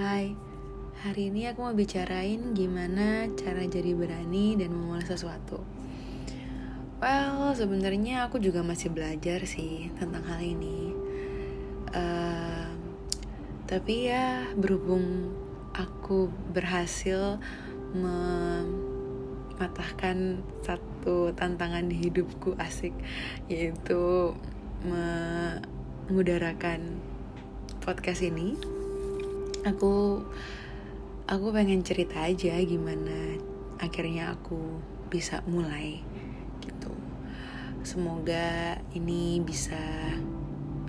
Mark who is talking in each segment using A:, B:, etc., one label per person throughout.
A: Hai, hari ini aku mau bicarain gimana cara jadi berani dan memulai sesuatu. Well, sebenarnya aku juga masih belajar sih tentang hal ini. Uh, tapi ya berhubung aku berhasil mematahkan satu tantangan di hidupku asik, yaitu mengudarakan podcast ini aku aku pengen cerita aja gimana akhirnya aku bisa mulai gitu. Semoga ini bisa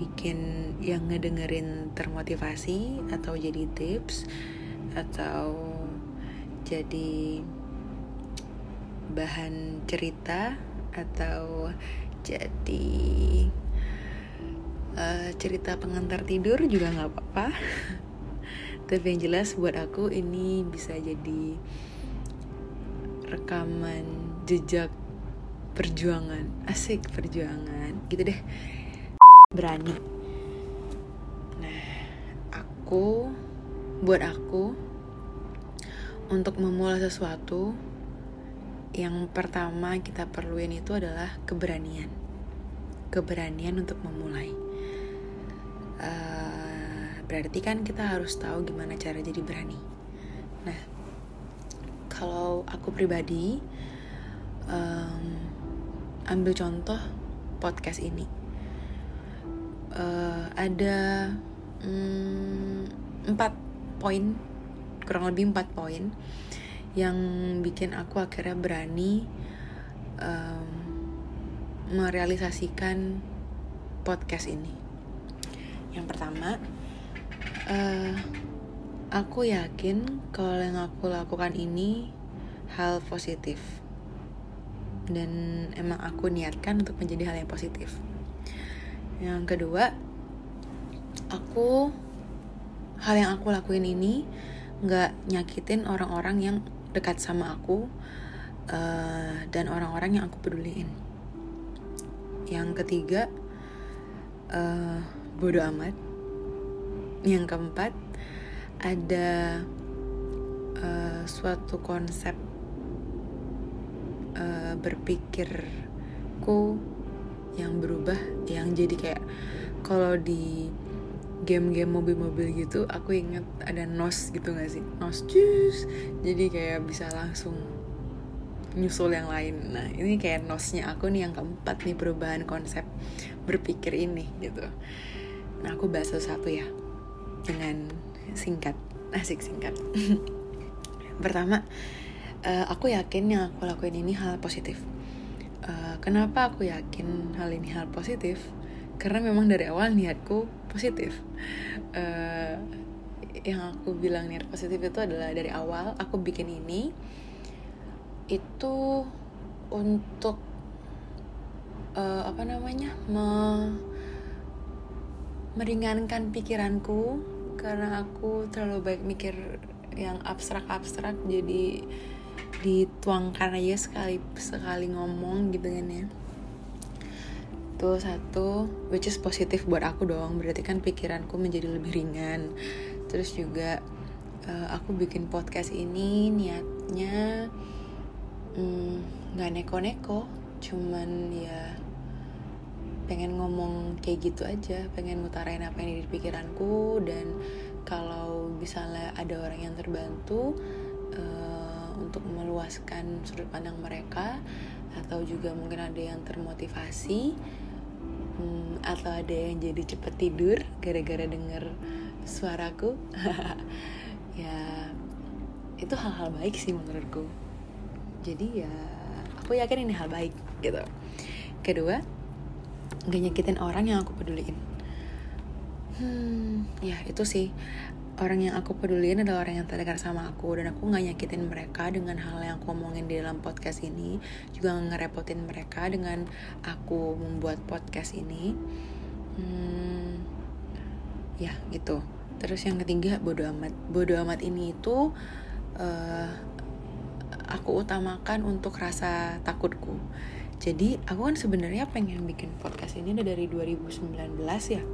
A: bikin yang ngedengerin termotivasi atau jadi tips atau jadi bahan cerita atau jadi uh, cerita pengantar tidur juga nggak apa-apa tapi yang jelas buat aku ini bisa jadi rekaman jejak perjuangan. Asik perjuangan. Gitu deh. Berani. Nah aku buat aku untuk memulai sesuatu yang pertama kita perluin itu adalah keberanian. Keberanian untuk memulai. Uh, berarti kan kita harus tahu gimana cara jadi berani. Nah, kalau aku pribadi, um, ambil contoh podcast ini. Uh, ada um, empat poin, kurang lebih empat poin yang bikin aku akhirnya berani um, merealisasikan podcast ini. Yang pertama, uh, aku yakin kalau yang aku lakukan ini hal positif dan emang aku niatkan untuk menjadi hal yang positif. Yang kedua, aku hal yang aku lakuin ini nggak nyakitin orang-orang yang dekat sama aku uh, dan orang-orang yang aku peduliin. Yang ketiga, uh, bodoh amat yang keempat ada uh, suatu konsep uh, berpikirku yang berubah yang jadi kayak kalau di game-game mobil-mobil gitu aku inget ada nos gitu gak sih? Nos jus jadi kayak bisa langsung nyusul yang lain. Nah ini kayak nosnya aku nih yang keempat nih perubahan konsep berpikir ini gitu. Nah aku bahas satu ya dengan singkat asik singkat. Pertama uh, aku yakin yang aku lakuin ini hal positif. Uh, kenapa aku yakin hal ini hal positif? Karena memang dari awal niatku positif. Uh, yang aku bilang niat positif itu adalah dari awal aku bikin ini itu untuk uh, apa namanya me meringankan pikiranku karena aku terlalu baik mikir yang abstrak-abstrak jadi dituangkan aja sekali sekali ngomong gitu kan ya. Itu satu which is positif buat aku dong berarti kan pikiranku menjadi lebih ringan. Terus juga uh, aku bikin podcast ini niatnya mm, nggak mm, neko-neko. Cuman ya pengen ngomong kayak gitu aja pengen mutarain apa yang di pikiranku dan kalau misalnya ada orang yang terbantu uh, untuk meluaskan sudut pandang mereka atau juga mungkin ada yang termotivasi um, atau ada yang jadi cepet tidur gara-gara denger suaraku ya itu hal-hal baik sih menurutku. Jadi ya aku yakin ini hal baik gitu. Kedua gak nyakitin orang yang aku peduliin. Hmm ya itu sih. Orang yang aku peduliin adalah orang yang terdekat sama aku dan aku gak nyakitin mereka dengan hal yang aku omongin di dalam podcast ini juga gak ngerepotin mereka dengan aku membuat podcast ini. Hmm, ya gitu. Terus yang ketiga bodoh amat. Bodoh amat ini itu uh, aku utamakan untuk rasa takutku jadi aku kan sebenarnya pengen bikin podcast ini udah dari 2019 ya.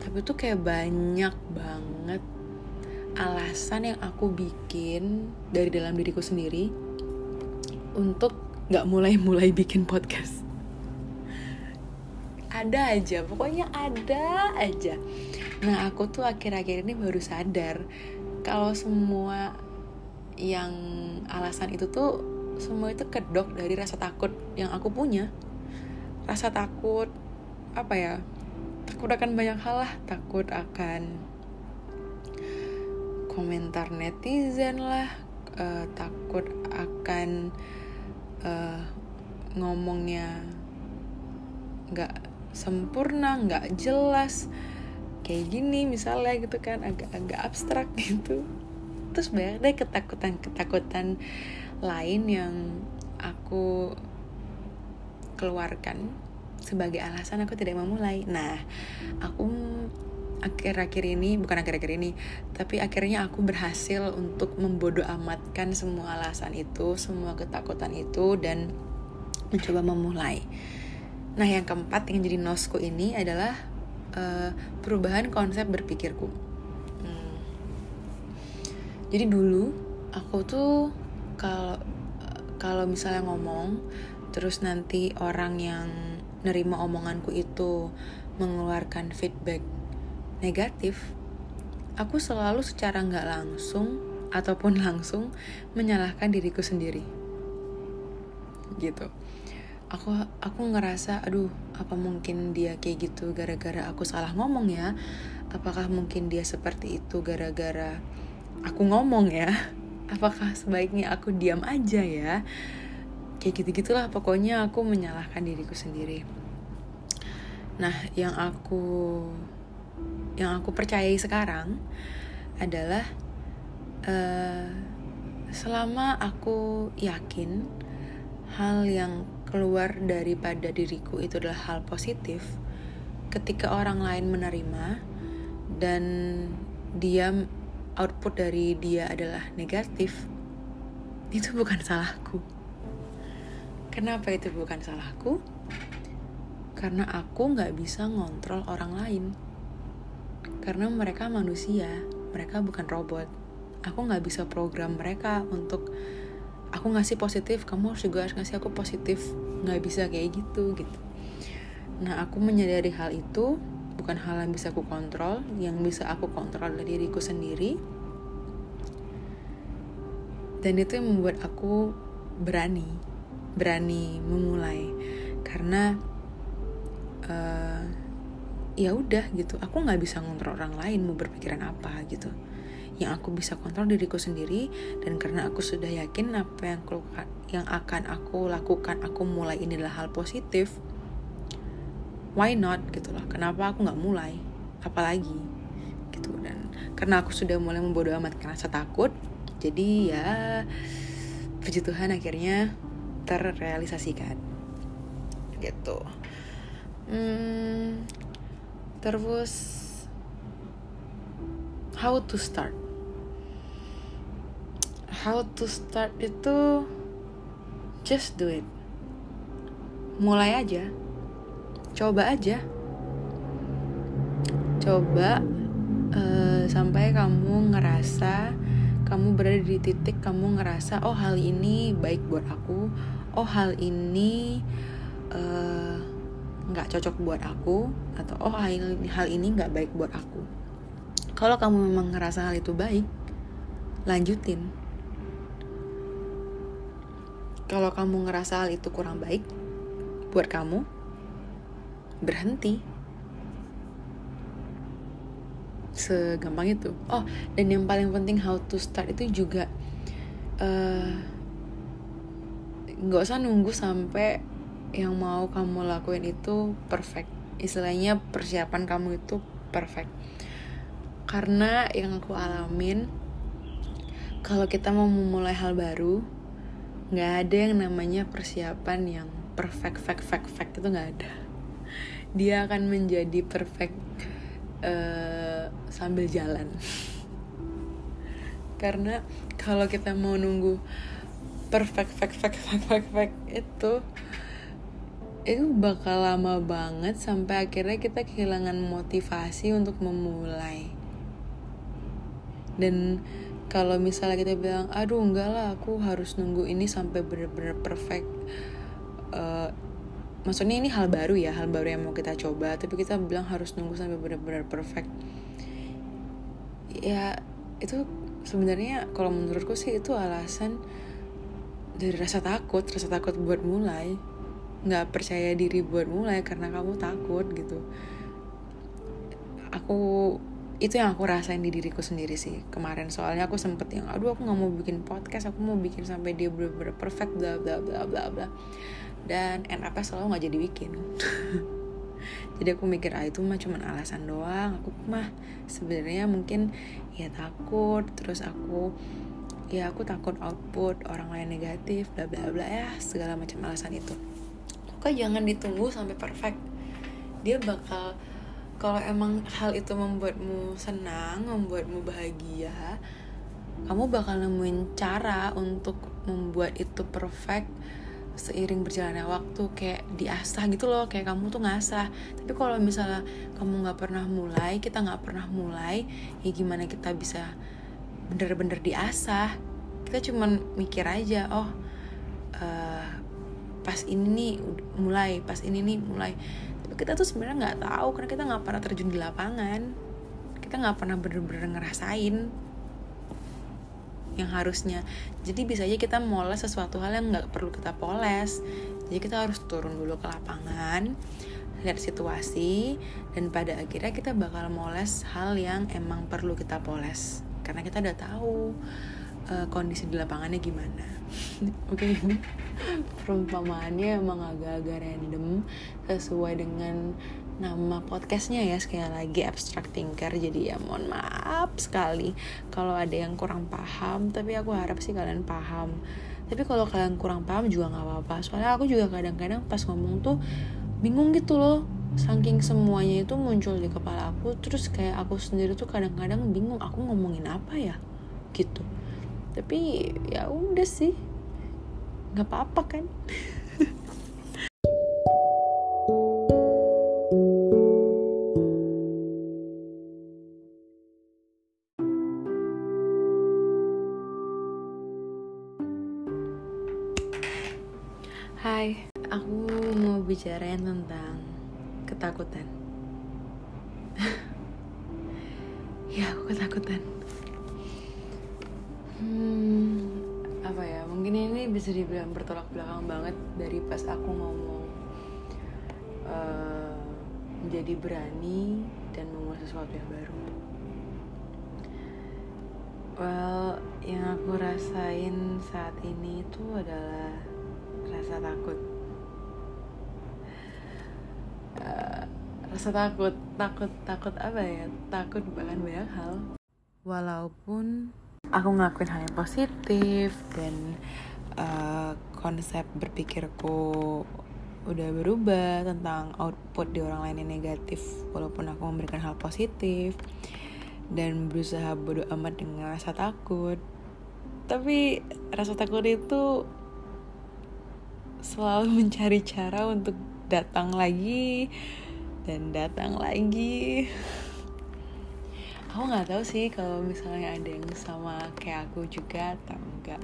A: Tapi tuh kayak banyak banget alasan yang aku bikin dari dalam diriku sendiri untuk nggak mulai-mulai bikin podcast. Ada aja pokoknya ada aja. Nah aku tuh akhir-akhir ini baru sadar kalau semua yang alasan itu tuh semua itu kedok dari rasa takut yang aku punya. Rasa takut apa ya takut akan banyak hal lah. Takut akan komentar netizen lah uh, takut akan uh, ngomongnya nggak sempurna nggak jelas kayak gini misalnya gitu kan agak-agak abstrak gitu. Terus banyak deh ketakutan-ketakutan lain yang aku keluarkan sebagai alasan aku tidak memulai nah aku akhir-akhir ini bukan akhir-akhir ini tapi akhirnya aku berhasil untuk membodoh amatkan semua alasan itu semua ketakutan itu dan mencoba memulai. Nah yang keempat yang jadi nosku ini adalah uh, perubahan konsep berpikirku. Hmm. jadi dulu aku tuh kalau kalau misalnya ngomong terus nanti orang yang nerima omonganku itu mengeluarkan feedback negatif, aku selalu secara nggak langsung ataupun langsung menyalahkan diriku sendiri. Gitu. Aku aku ngerasa, aduh, apa mungkin dia kayak gitu gara-gara aku salah ngomong ya? Apakah mungkin dia seperti itu gara-gara aku ngomong ya? Apakah sebaiknya aku diam aja ya? Kayak gitu-gitulah pokoknya aku menyalahkan diriku sendiri. Nah, yang aku yang aku percayai sekarang adalah uh, selama aku yakin hal yang keluar daripada diriku itu adalah hal positif ketika orang lain menerima dan dia output dari dia adalah negatif itu bukan salahku. Kenapa itu bukan salahku? Karena aku nggak bisa ngontrol orang lain. Karena mereka manusia mereka bukan robot. Aku nggak bisa program mereka untuk aku ngasih positif kamu harus juga harus ngasih aku positif. Nggak bisa kayak gitu gitu. Nah aku menyadari hal itu bukan hal yang bisa aku kontrol yang bisa aku kontrol dari diriku sendiri. Dan itu yang membuat aku berani berani memulai. Karena uh, ya udah gitu aku nggak bisa ngontrol orang lain mau berpikiran apa gitu. Yang aku bisa kontrol diriku sendiri dan karena aku sudah yakin apa yang aku, yang akan aku lakukan aku mulai ini adalah hal positif why not? Gitu loh kenapa aku nggak mulai? Apalagi? Gitu. Dan karena aku sudah mulai membodoh amat karena saya takut jadi ya puji Tuhan akhirnya terrealisasikan. Gitu. Hmm, terus how to start? How to start itu just do it. Mulai aja coba aja. Coba uh, sampai kamu ngerasa kamu berada di titik kamu ngerasa oh hal ini baik buat aku. Oh hal ini uh, nggak cocok buat aku. Atau oh hal, hal ini nggak baik buat aku. Kalau kamu memang ngerasa hal itu baik lanjutin. Kalau kamu ngerasa hal itu kurang baik buat kamu berhenti. Segampang itu. Oh dan yang paling penting how to start itu juga eh, nggak uh, usah nunggu sampai yang mau kamu lakuin itu perfect. Istilahnya persiapan kamu itu perfect. Karena yang aku alamin kalau kita mau memulai hal baru nggak ada yang namanya persiapan yang perfect fact fact fact itu nggak ada dia akan menjadi perfect uh, sambil jalan. Karena kalau kita mau nunggu perfect fact fact fact, fact itu itu bakal lama banget sampai akhirnya kita kehilangan motivasi untuk memulai. Dan kalau misalnya kita bilang aduh enggak lah aku harus nunggu ini sampai bener-bener perfect uh, maksudnya ini hal baru ya hal baru yang mau kita coba tapi kita bilang harus nunggu sampai bener-bener perfect. Ya itu sebenarnya kalau menurutku sih itu alasan dari rasa takut rasa takut buat mulai. Nggak percaya diri buat mulai karena kamu takut gitu. Aku itu yang aku rasain di diriku sendiri sih kemarin. Soalnya aku sempet yang aduh aku nggak mau bikin podcast aku mau bikin sampai dia bener-bener perfect bla bla bla bla bla dan up selalu nggak jadi bikin. Jadi aku mikir ah itu mah cuman alasan doang. Aku mah sebenarnya mungkin ya takut terus aku ya aku takut output orang lain negatif bla bla bla ya segala macam alasan itu. Pokoknya jangan ditunggu sampai perfect? Dia bakal kalau emang hal itu membuatmu senang membuatmu bahagia kamu bakal nemuin cara untuk membuat itu perfect seiring berjalannya waktu kayak diasah gitu loh kayak kamu tuh ngasah. Tapi kalau misalnya kamu nggak pernah mulai kita nggak pernah mulai ya gimana kita bisa bener-bener diasah? Kita cuman mikir aja oh uh, pas ini nih mulai pas ini nih mulai. Kita tuh sebenarnya nggak tahu karena kita nggak pernah terjun di lapangan. Kita nggak pernah bener-bener ngerasain yang harusnya. Jadi bisa aja kita moles sesuatu hal yang nggak perlu kita poles. Jadi kita harus turun dulu ke lapangan lihat situasi dan pada akhirnya kita bakal moles hal yang emang perlu kita poles. Karena kita udah tahu uh, kondisi di lapangannya gimana. Oke? Okay. perumpamaannya emang agak-agak random sesuai dengan nama podcastnya ya sekali lagi abstract thinker. Jadi ya mohon maaf sekali kalau ada yang kurang paham tapi aku harap sih kalian paham. Tapi kalau kalian kurang paham juga nggak apa-apa. Soalnya aku juga kadang-kadang pas ngomong tuh bingung gitu loh. Saking semuanya itu muncul di kepala aku terus kayak aku sendiri tuh kadang-kadang bingung aku ngomongin apa ya? Gitu. Tapi ya udah sih. Nggak apa-apa kan aku mau bicarain tentang ketakutan. ya, aku ketakutan. Hmm, apa ya? Mungkin ini bisa dibilang bertolak belakang banget dari pas aku ngomong uh, menjadi berani dan memulai sesuatu yang baru. Well, yang aku rasain saat ini itu adalah rasa takut. Uh, rasa takut, takut, takut apa ya? Takut bahkan banyak hal. Walaupun aku ngelakuin hal yang positif dan uh, konsep berpikirku udah berubah tentang output di orang lain yang negatif walaupun aku memberikan hal positif dan berusaha bodo amat dengan rasa takut tapi rasa takut itu selalu mencari cara untuk datang lagi dan datang lagi. Aku nggak tahu sih kalau misalnya ada yang sama kayak aku juga atau enggak.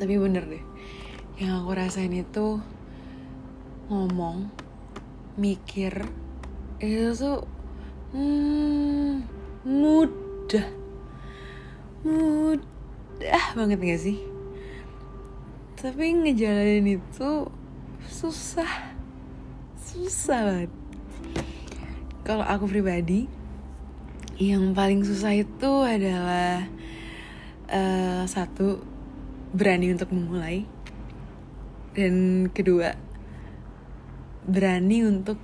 A: Tapi bener deh yang aku rasain itu ngomong mikir itu tuh hmm, mudah. Mudah banget gak sih? Tapi ngejalanin itu susah. Susah banget kalau aku pribadi yang paling susah itu adalah uh, satu berani untuk memulai. Dan kedua berani untuk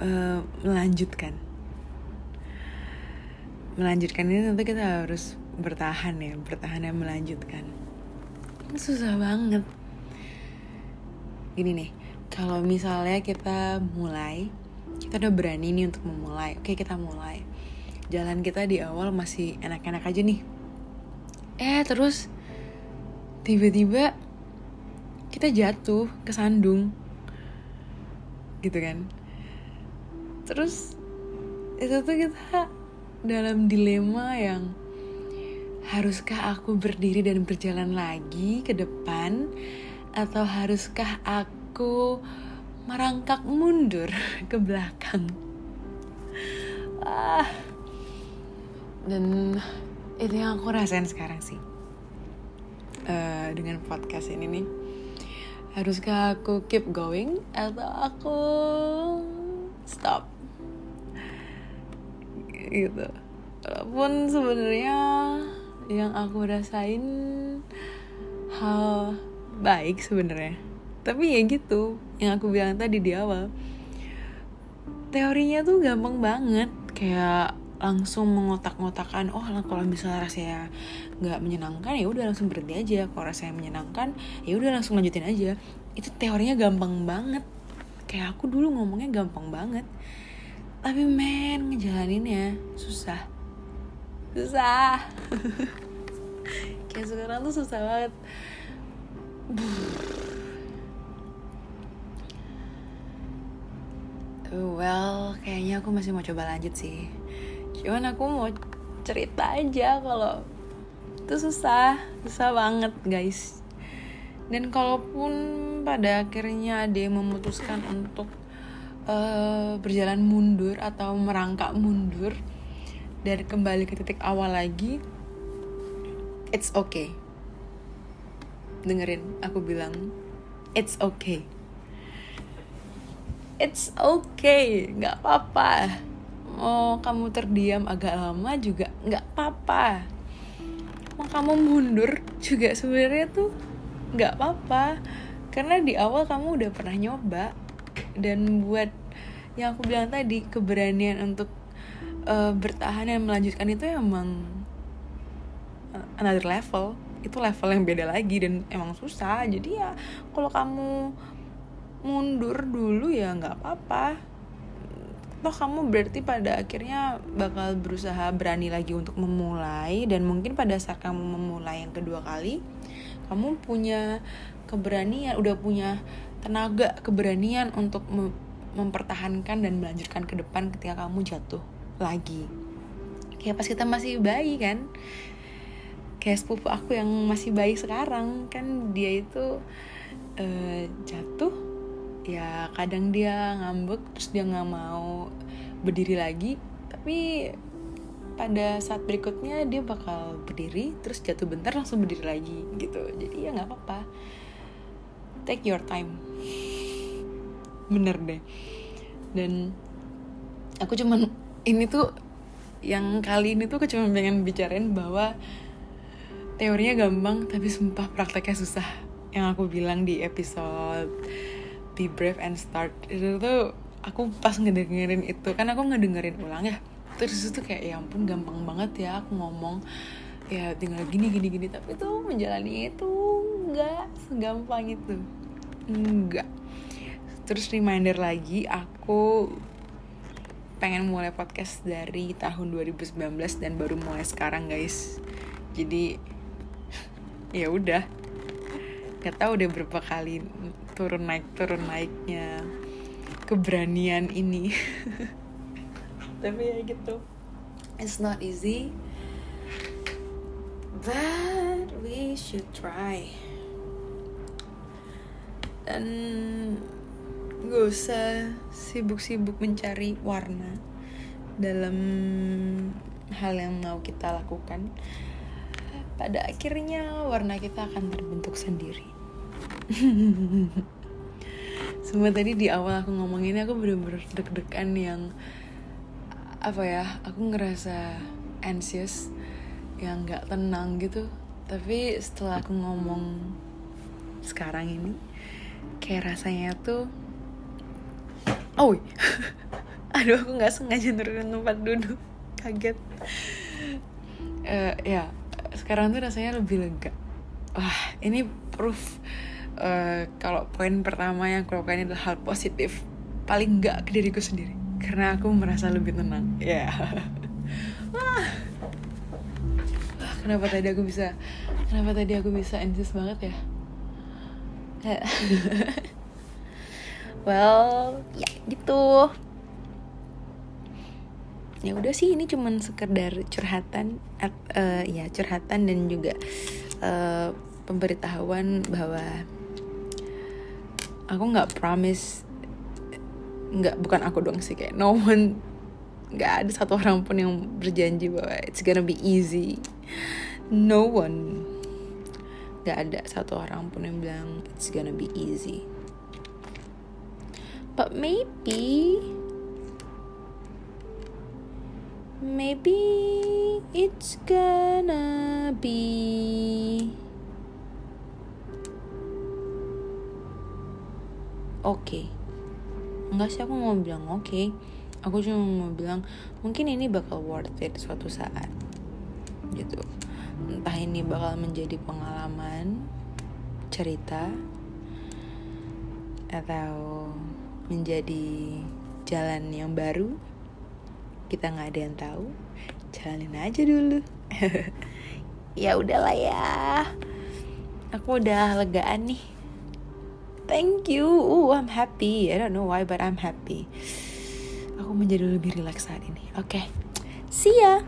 A: uh, melanjutkan. Melanjutkan ini tentu kita harus bertahan ya bertahan dan melanjutkan. Ini susah banget. Gini nih kalau misalnya kita mulai kita udah berani nih untuk memulai. Oke kita mulai. Jalan kita di awal masih enak-enak aja nih. Eh terus tiba-tiba kita jatuh ke sandung. Gitu kan. Terus itu tuh kita dalam dilema yang haruskah aku berdiri dan berjalan lagi ke depan? Atau haruskah aku merangkak mundur ke belakang. Ah. Dan itu yang aku rasain sekarang sih. Uh, dengan podcast ini nih haruskah aku keep going atau aku stop? Gitu. Walaupun sebenarnya yang aku rasain hal baik sebenarnya tapi ya gitu yang aku bilang tadi di awal. Teorinya tuh gampang banget kayak langsung mengotak-ngotakan oh kalau misalnya rasanya nggak menyenangkan ya udah langsung berhenti aja. Kalau rasanya menyenangkan ya udah langsung lanjutin aja. Itu teorinya gampang banget. Kayak aku dulu ngomongnya gampang banget. Tapi men ngejalaninnya susah. Susah. Kayak sekarang tuh susah banget well kayaknya aku masih mau coba lanjut sih. Cuman aku mau cerita aja kalau itu susah susah banget guys. Dan kalaupun pada akhirnya yang memutuskan untuk uh, berjalan mundur atau merangkak mundur dari kembali ke titik awal lagi it's okay. Dengerin aku bilang it's okay it's okay. Nggak apa-apa. Mau kamu terdiam agak lama juga nggak apa-apa. Mau kamu mundur juga sebenarnya tuh nggak apa-apa. Karena di awal kamu udah pernah nyoba dan buat yang aku bilang tadi keberanian untuk uh, bertahan dan melanjutkan itu emang uh, another level. Itu level yang beda lagi dan emang susah. Jadi ya kalau kamu mundur dulu ya nggak apa-apa. Toh kamu berarti pada akhirnya bakal berusaha berani lagi untuk memulai dan mungkin pada saat kamu memulai yang kedua kali kamu punya keberanian udah punya tenaga keberanian untuk mem mempertahankan dan melanjutkan ke depan ketika kamu jatuh lagi. Kayak pas kita masih bayi kan? Kayak sepupu aku yang masih bayi sekarang kan dia itu uh, jatuh ya kadang dia ngambek terus dia nggak mau berdiri lagi. Tapi pada saat berikutnya dia bakal berdiri terus jatuh bentar langsung berdiri lagi gitu. Jadi ya nggak apa-apa. Take your time. Bener deh. Dan aku cuman ini tuh yang kali ini tuh aku cuma pengen bicarain bahwa teorinya gampang tapi sumpah prakteknya susah. Yang aku bilang di episode be brave and start. Itu tuh aku pas ngedengerin itu kan aku ngedengerin ulang ya. Terus itu kayak ya ampun gampang banget ya aku ngomong. Ya tinggal gini gini gini. Tapi tuh menjalani itu enggak segampang itu. Enggak terus reminder lagi aku pengen mulai podcast dari tahun 2019 dan baru mulai sekarang guys. Jadi ya udah. Nggak tahu udah berapa kali turun naik turun naiknya keberanian ini. Tapi ya gitu. It's not easy but we should try. Dan gak usah sibuk-sibuk mencari warna dalam hal yang mau kita lakukan. Pada akhirnya warna kita akan terbentuk sendiri semua tadi di awal aku ngomong ini aku bener-bener deg-degan yang apa ya aku ngerasa anxious yang nggak tenang gitu. Tapi setelah aku ngomong sekarang ini kayak rasanya tuh oh aduh aku nggak sengaja nurunin tempat duduk kaget. Uh, ya sekarang tuh rasanya lebih lega. Wah ini proof uh, kalau poin pertama yang aku lakukan adalah hal positif. Paling enggak ke diriku sendiri. Karena aku merasa lebih tenang. Ya. Yeah. wah. kenapa tadi aku bisa kenapa tadi aku bisa anxious banget ya? Well ya gitu. Ya udah sih ini cuman sekedar curhatan uh, ya curhatan dan juga uh, pemberitahuan bahwa aku nggak promise nggak bukan aku doang sih kayak no one nggak ada satu orang pun yang berjanji bahwa it's gonna be easy. No one nggak ada satu orang pun yang bilang it's gonna be easy. But maybe maybe it's gonna be oke. Okay. enggak sih aku mau bilang oke. Okay. aku cuma mau bilang mungkin ini bakal worth it suatu saat gitu. Entah ini bakal menjadi pengalaman cerita atau menjadi jalan yang baru. Kita nggak ada yang tahu. Jalanin aja dulu. Ya udahlah ya. Aku udah legaan nih thank you. Uh I'm happy. I don't know why but I'm happy. Aku menjadi lebih rileks saat ini. Oke okay. see ya